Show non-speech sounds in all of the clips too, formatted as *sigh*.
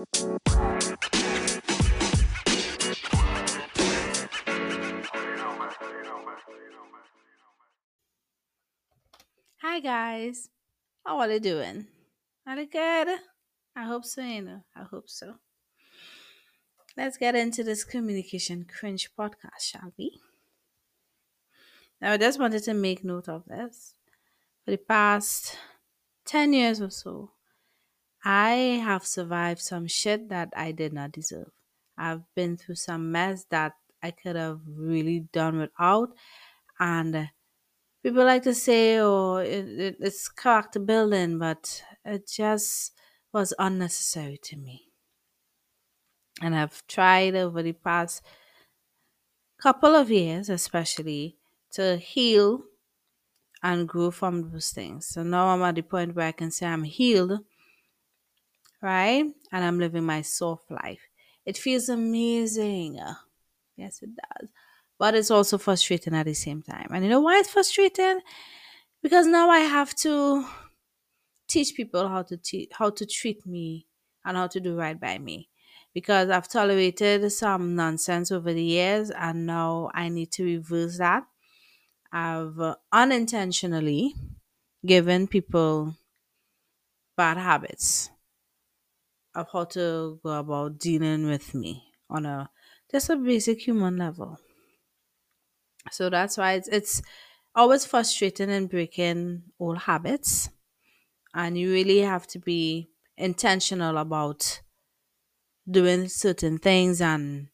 Hi guys, how are you doing? Are you good? I hope so, you know. I hope so. Let's get into this communication cringe podcast, shall we? Now, I just wanted to make note of this. For the past 10 years or so, I have survived some shit that I did not deserve. I've been through some mess that I could have really done without. And people like to say, oh, it, it, it's character building, but it just was unnecessary to me. And I've tried over the past couple of years, especially, to heal and grow from those things. So now I'm at the point where I can say I'm healed, right? And I'm living my soft life. It feels amazing. Yes, it does. But it's also frustrating at the same time. And you know why it's frustrating? Because now I have to teach people how to te- how to treat me and how to do right by me. Because I've tolerated some nonsense over the years and now I need to reverse that. I've uh, unintentionally given people bad habits of how to go about dealing with me on a just a basic human level. So that's why it's, it's always frustrating and breaking old habits. And you really have to be intentional about doing certain things and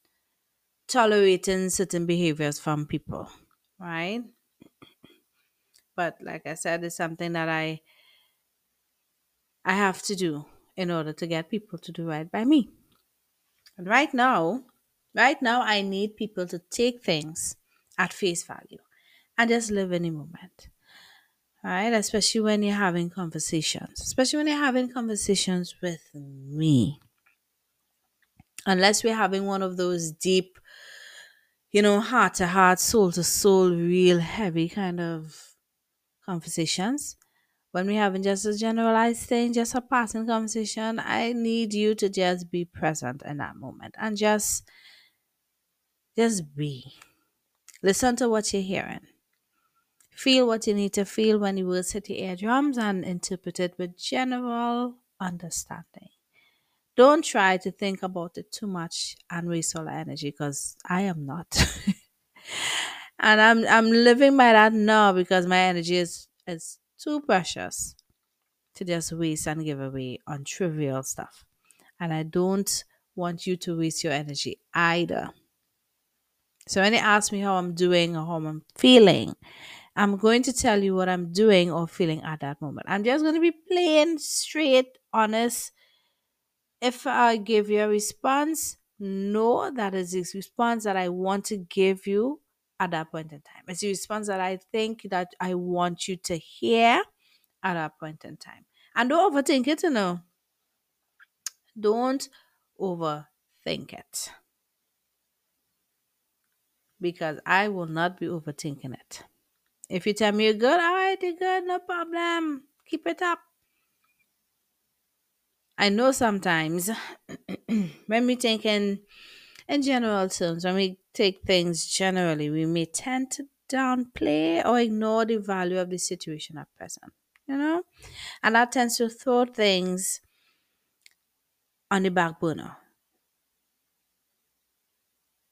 tolerating certain behaviors from people, right? But like I said, it's something that I I have to do in order to get people to do right by me. And right now, right now I need people to take things at face value and just live in the moment. Right? Especially when you're having conversations. Especially when you're having conversations with me. Unless we're having one of those deep, you know, heart to heart, soul to soul, real heavy kind of conversations. When we're having just a generalized thing, just a passing conversation, I need you to just be present in that moment and just just be. Listen to what you're hearing. Feel what you need to feel when you words hit your eardrums and interpret it with general understanding. Don't try to think about it too much and waste all the energy because I am not. *laughs* and I'm I'm living by that now because my energy is is too precious to just waste and give away on trivial stuff. And I don't want you to waste your energy either. So when they ask me how I'm doing or how I'm feeling, I'm going to tell you what I'm doing or feeling at that moment. I'm just going to be plain, straight, honest. If I give you a response, no, that is the response that I want to give you at that point in time. It's the response that I think that I want you to hear at that point in time. And don't overthink it, you know. Don't overthink it. Because I will not be overthinking it. If you tell me you're good, all right, you're good, no problem. Keep it up. I know sometimes *clears throat* when we think in, general terms, when we take things generally, we may tend to downplay or ignore the value of the situation at present, you know? And that tends to throw things on the back burner.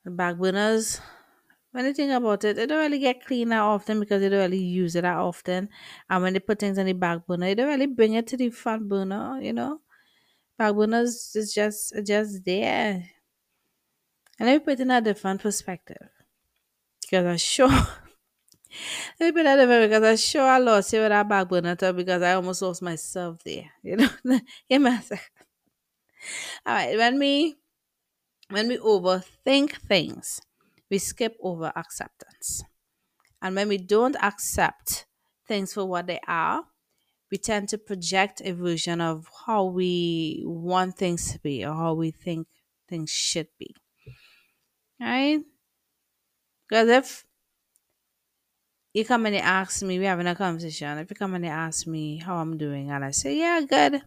The back burners, when you think about it, they don't really get cleaned that often because they don't really use it that often. And when they put things on the back burner, they don't really bring it to the front burner, you know? Back burners is just just there. And let me put it in a different perspective. Because I'm sure *laughs* let me put a different because I'm sure I lost it with that back burner because I almost lost myself there. *laughs* You know? Give me. *laughs* All right, when we when we overthink things, we skip over acceptance. And when we don't accept things for what they are, we tend to project a version of how we want things to be or how we think things should be. Right? Because if you come and you ask me, we're having a conversation, if you come and you ask me how I'm doing, and I say, yeah, good,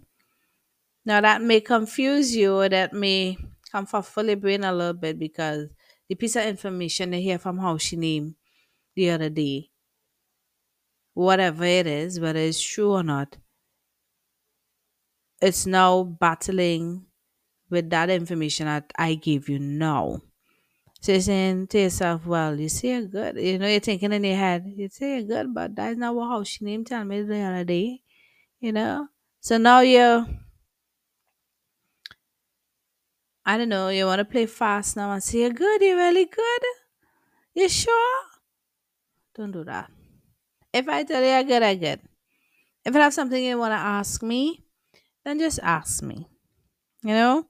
Now that may confuse you or that may come for fully brain a little bit because the piece of information they hear from how she named the other day, whatever it is, whether it's true or not, it's now battling with that information that I gave you now. So you're saying to yourself, well, you say you're good. You know, you're thinking in your head, you say you're good, but that's not what how she named tell me the other day. You know? So now you're I don't know, you want to play fast now and say you're good, you're really good. You sure? Don't do that. If I tell you you're good, I'm good. If you have something you want to ask me, then just ask me. You know?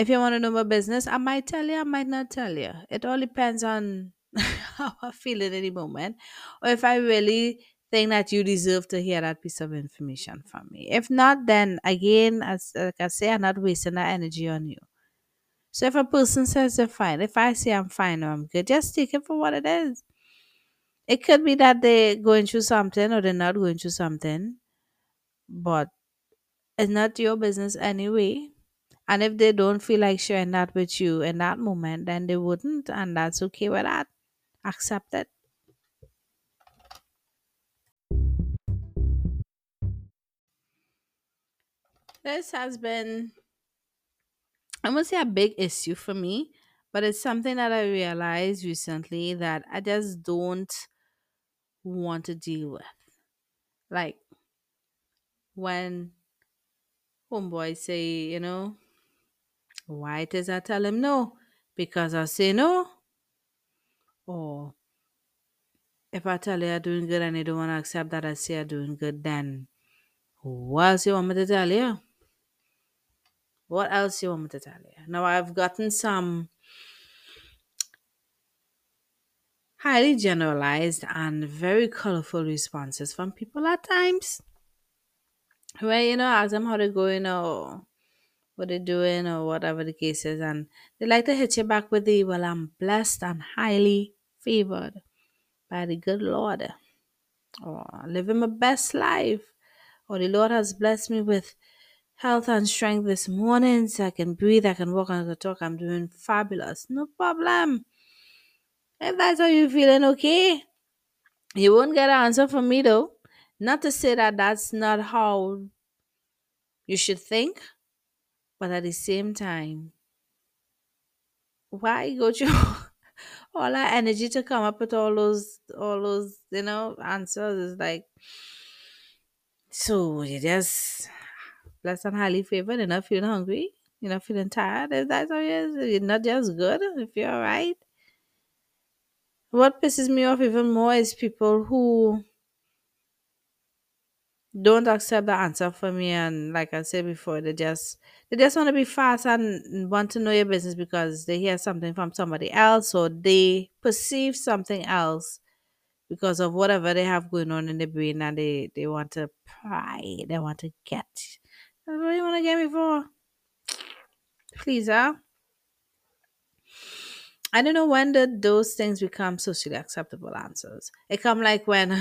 If you want to know my business, I might tell you, I might not tell you. It all depends on *laughs* how I feel at any moment, or if I really think that you deserve to hear that piece of information from me. If not, then again, as like I say, I'm not wasting that energy on you. So if a person says they're fine, if I say I'm fine or I'm good, just take it for what it is. It could be that they're going through something or they're not going through something, but it's not your business anyway. And if they don't feel like sharing that with you in that moment, then they wouldn't, and that's okay with that. Accept it. This has been, I won't say a big issue for me, but it's something that I realized recently that I just don't want to deal with. Like when homeboys say, you know, why is I tell him no? Because I say no. Or if I tell you I'm doing good and you don't want to accept that I say I'm doing good, then what else you want me to tell you? What else you want me to tell you? Now I've gotten some highly generalized and very colorful responses from people at times. Where you know, ask them how they're going or what they're doing or whatever the case is, and they like to hit you back with the well, I'm blessed and highly favored by the good Lord. Or living my best life. Or the Lord has blessed me with health and strength this morning so I can breathe, I can walk, I can talk. I'm doing fabulous. No problem. If that's how you're feeling, okay. You won't get an answer from me though. Not to say that that's not how you should think, but at the same time, why go through *laughs* all that energy to come up with all those, all those, you know, answers? Like, so you just blessed and highly favored, you're not feeling hungry, you're not feeling tired. If that's how is, you're not just good. If you're alright, what pisses me off even more is people who don't accept the answer for me and like I said before, they just they just want to be fast and want to know your business because they hear something from somebody else or they perceive something else because of whatever they have going on in the brain and they, they want to pry, they want to get. What you want to get me for? Please, huh? I don't know when did those things become socially acceptable answers. It come like when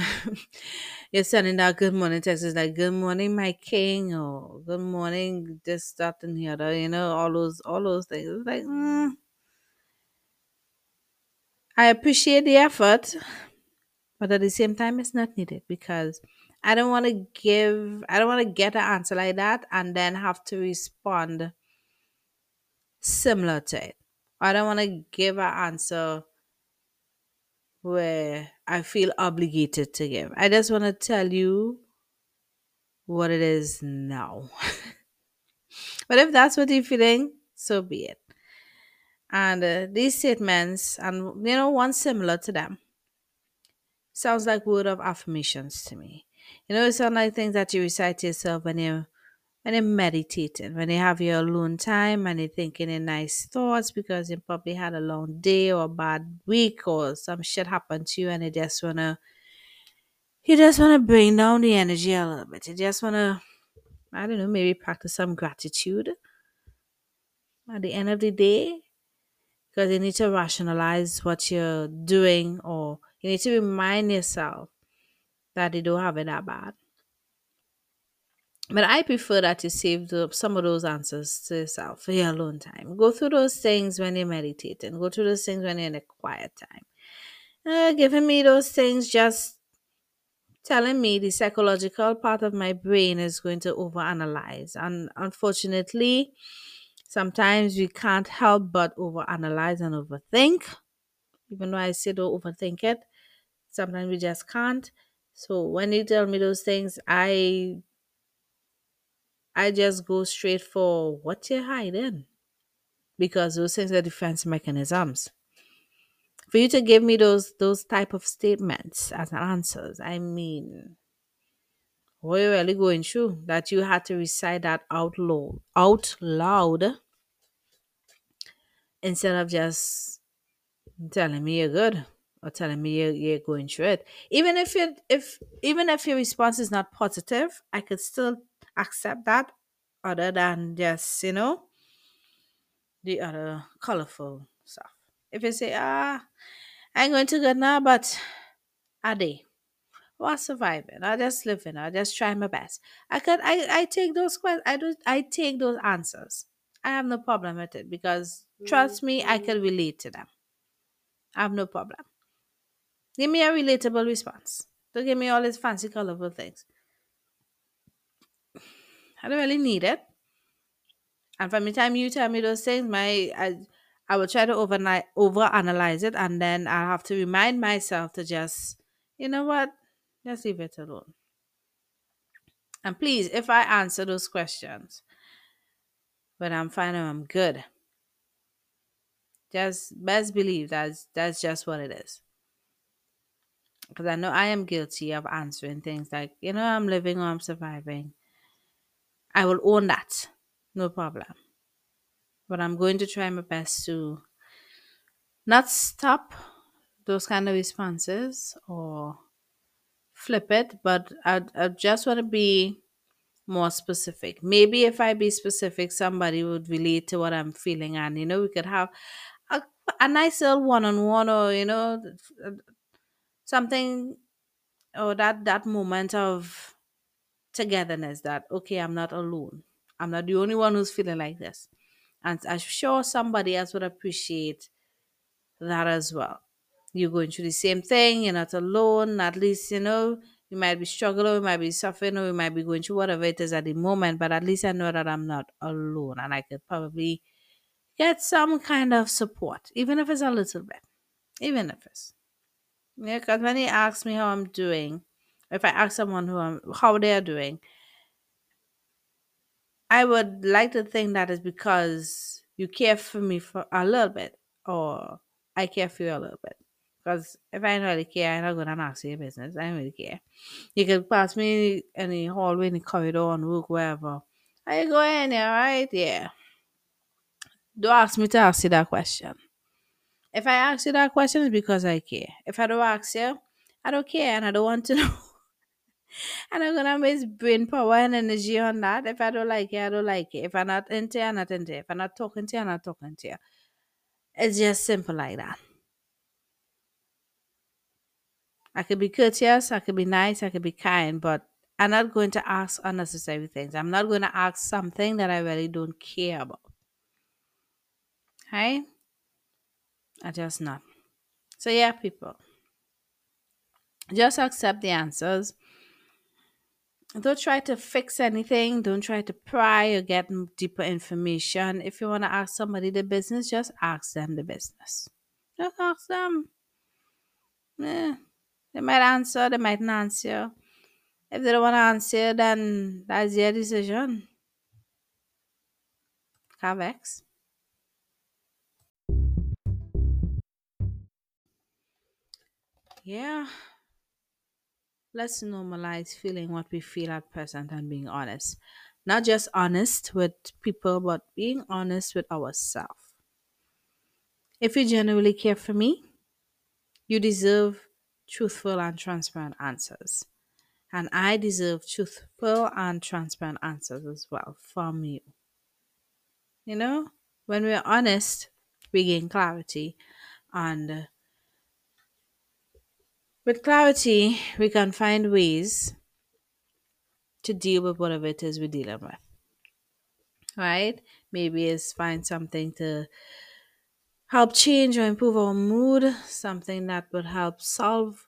*laughs* you're sending that good morning text, it's like good morning, my king, or good morning, this, that, and the other, you know, all those all those things. It's like, mm, I appreciate the effort, but at the same time it's not needed because I don't want to give I don't want to get an answer like that and then have to respond similar to it. I don't want to give an answer where I feel obligated to give. I just want to tell you what it is now. *laughs* but if that's what you're feeling, so be it. And uh, these statements, and you know, one similar to them, sounds like word of affirmations to me. You know, it sounds like things that you recite to yourself when you when you're meditating, when you have your alone time and you're thinking in nice thoughts because you probably had a long day or a bad week or some shit happened to you and you just wanna you just wanna bring down the energy a little bit. You just wanna I don't know, maybe practice some gratitude at the end of the day. Because you need to rationalize what you're doing or you need to remind yourself that you don't have it that bad. But I prefer that you save the, some of those answers to yourself for your alone time. Go through those things when you're meditating. Go through those things when you're in a quiet time. Uh, giving me those things just telling me the psychological part of my brain is going to overanalyze. And unfortunately, sometimes we can't help but overanalyze and overthink. Even though I say don't overthink it, sometimes we just can't. So when you tell me those things, I I just go straight for what you're hiding. Because those things are defense mechanisms. For you to give me those those type of statements as answers, I mean what you're really going through that you had to recite that out loud out loud instead of just telling me you're good or telling me you're, you're going through it even if it if even if your response is not positive i could still accept that other than just you know the other colorful stuff if you say ah i'm going to good now but are they well surviving i just living i just try my best i could i i take those questions i do i take those answers i have no problem with it because trust me i can relate to them I have no problem. Give me a relatable response. Don't give me all these fancy, colorful things. I don't really need it. And from the time you tell me those things, my I, I will try to overnight over analyze it, and then I have to remind myself to just, you know what, just leave it alone. And please, if I answer those questions, but I'm fine and I'm good, just best believe that's that's just what it is. Because I know I am guilty of answering things like, you know, I'm living or I'm surviving. I will own that. No problem. But I'm going to try my best to not stop those kind of responses or flip it, but I, I just want to be more specific. Maybe if I be specific, somebody would relate to what I'm feeling, and you know, we could have a, a nice little one on one, or you know, something, or that that moment of togetherness that okay, I'm not alone. I'm not the only one who's feeling like this. And I'm sure somebody else would appreciate that as well. You're going through the same thing, you're not alone. At least, you know, you might be struggling, you might be suffering, or you might be going through whatever it is at the moment, but at least I know that I'm not alone and I could probably get some kind of support, even if it's a little bit. Even if it's. Yeah, because when he asks me how I'm doing, if I ask someone who I'm, how they're doing, I would like to think that is because you care for me for a little bit, or I care for you a little bit. Because if I don't really care, I'm not going to ask you your business. I don't really care. You could pass me in the hallway, in the corridor, on work, wherever. Are you going there, right? Yeah. Don't ask me to ask you that question. If I ask you that question, it's because I care. If I don't ask you, I don't care and I don't want to *laughs* know. And I'm gonna waste brain power and energy on that. If I don't like it, I don't like it. If I'm not into it, I'm not into it. If I'm not talking to you, I'm not talking to you. It's just simple like that. I could be courteous, I could be nice, I could be kind, but I'm not going to ask unnecessary things. I'm not going to ask something that I really don't care about. Right? I just not. So yeah, people. Just accept the answers. Don't try to fix anything. Don't try to pry or get deeper information. If you want to ask somebody the business, just ask them the business. Just ask them. Yeah. They might answer, they might not answer. If they don't want to answer, then that's their decision. Cavex. Yeah. Let's normalize feeling what we feel at present and being honest. Not just honest with people, but being honest with ourselves. If you genuinely care for me, you deserve truthful and transparent answers. And I deserve truthful and transparent answers as well from you. You know, when we're honest, we gain clarity. And with clarity, we can find ways to deal with whatever it is we're dealing with. Right? Maybe it's find something to help change or improve our mood, something that would help solve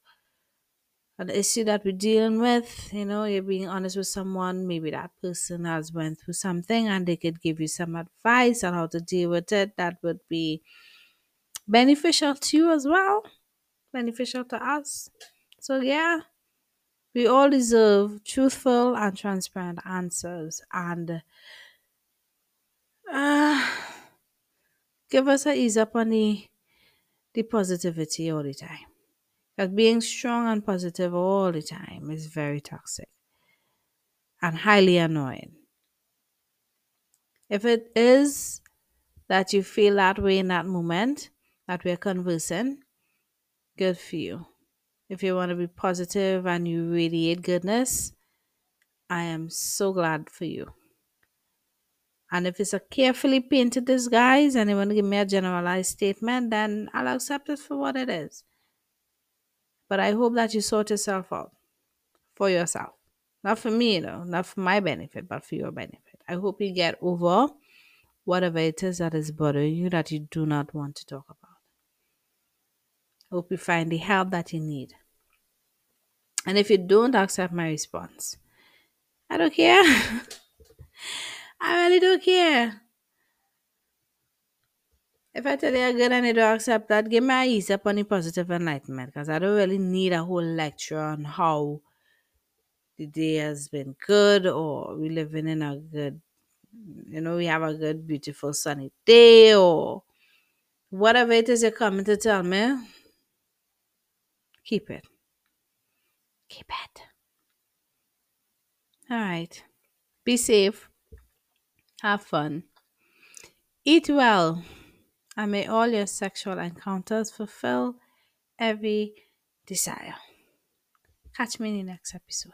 an issue that we're dealing with. You know, you're being honest with someone, maybe that person has went through something and they could give you some advice on how to deal with it that would be beneficial to you as well, beneficial to us. So yeah, we all deserve truthful and transparent answers and uh, give us a ease up on the, the positivity all the time. Because being strong and positive all the time is very toxic and highly annoying. If it is that you feel that way in that moment that we're conversing, good for you. If you want to be positive and you radiate goodness, I am so glad for you. And if it's a carefully painted disguise and you want to give me a generalized statement, then I'll accept it for what it is. But I hope that you sort yourself out for yourself. Not for me, you know, not for my benefit, but for your benefit. I hope you get over whatever it is that is bothering you that you do not want to talk about. Hope you find the help that you need. And if you don't accept my response, I don't care. *laughs* I really don't care. If I tell you good and you don't accept that, give me a ease up on the positive enlightenment because I don't really need a whole lecture on how the day has been good or we're living in a good, you know, we have a good, beautiful, sunny day or whatever it is you're coming to tell me. Keep it. Keep it. All right. Be safe. Have fun. Eat well. And may all your sexual encounters fulfill every desire. Catch me in the next episode.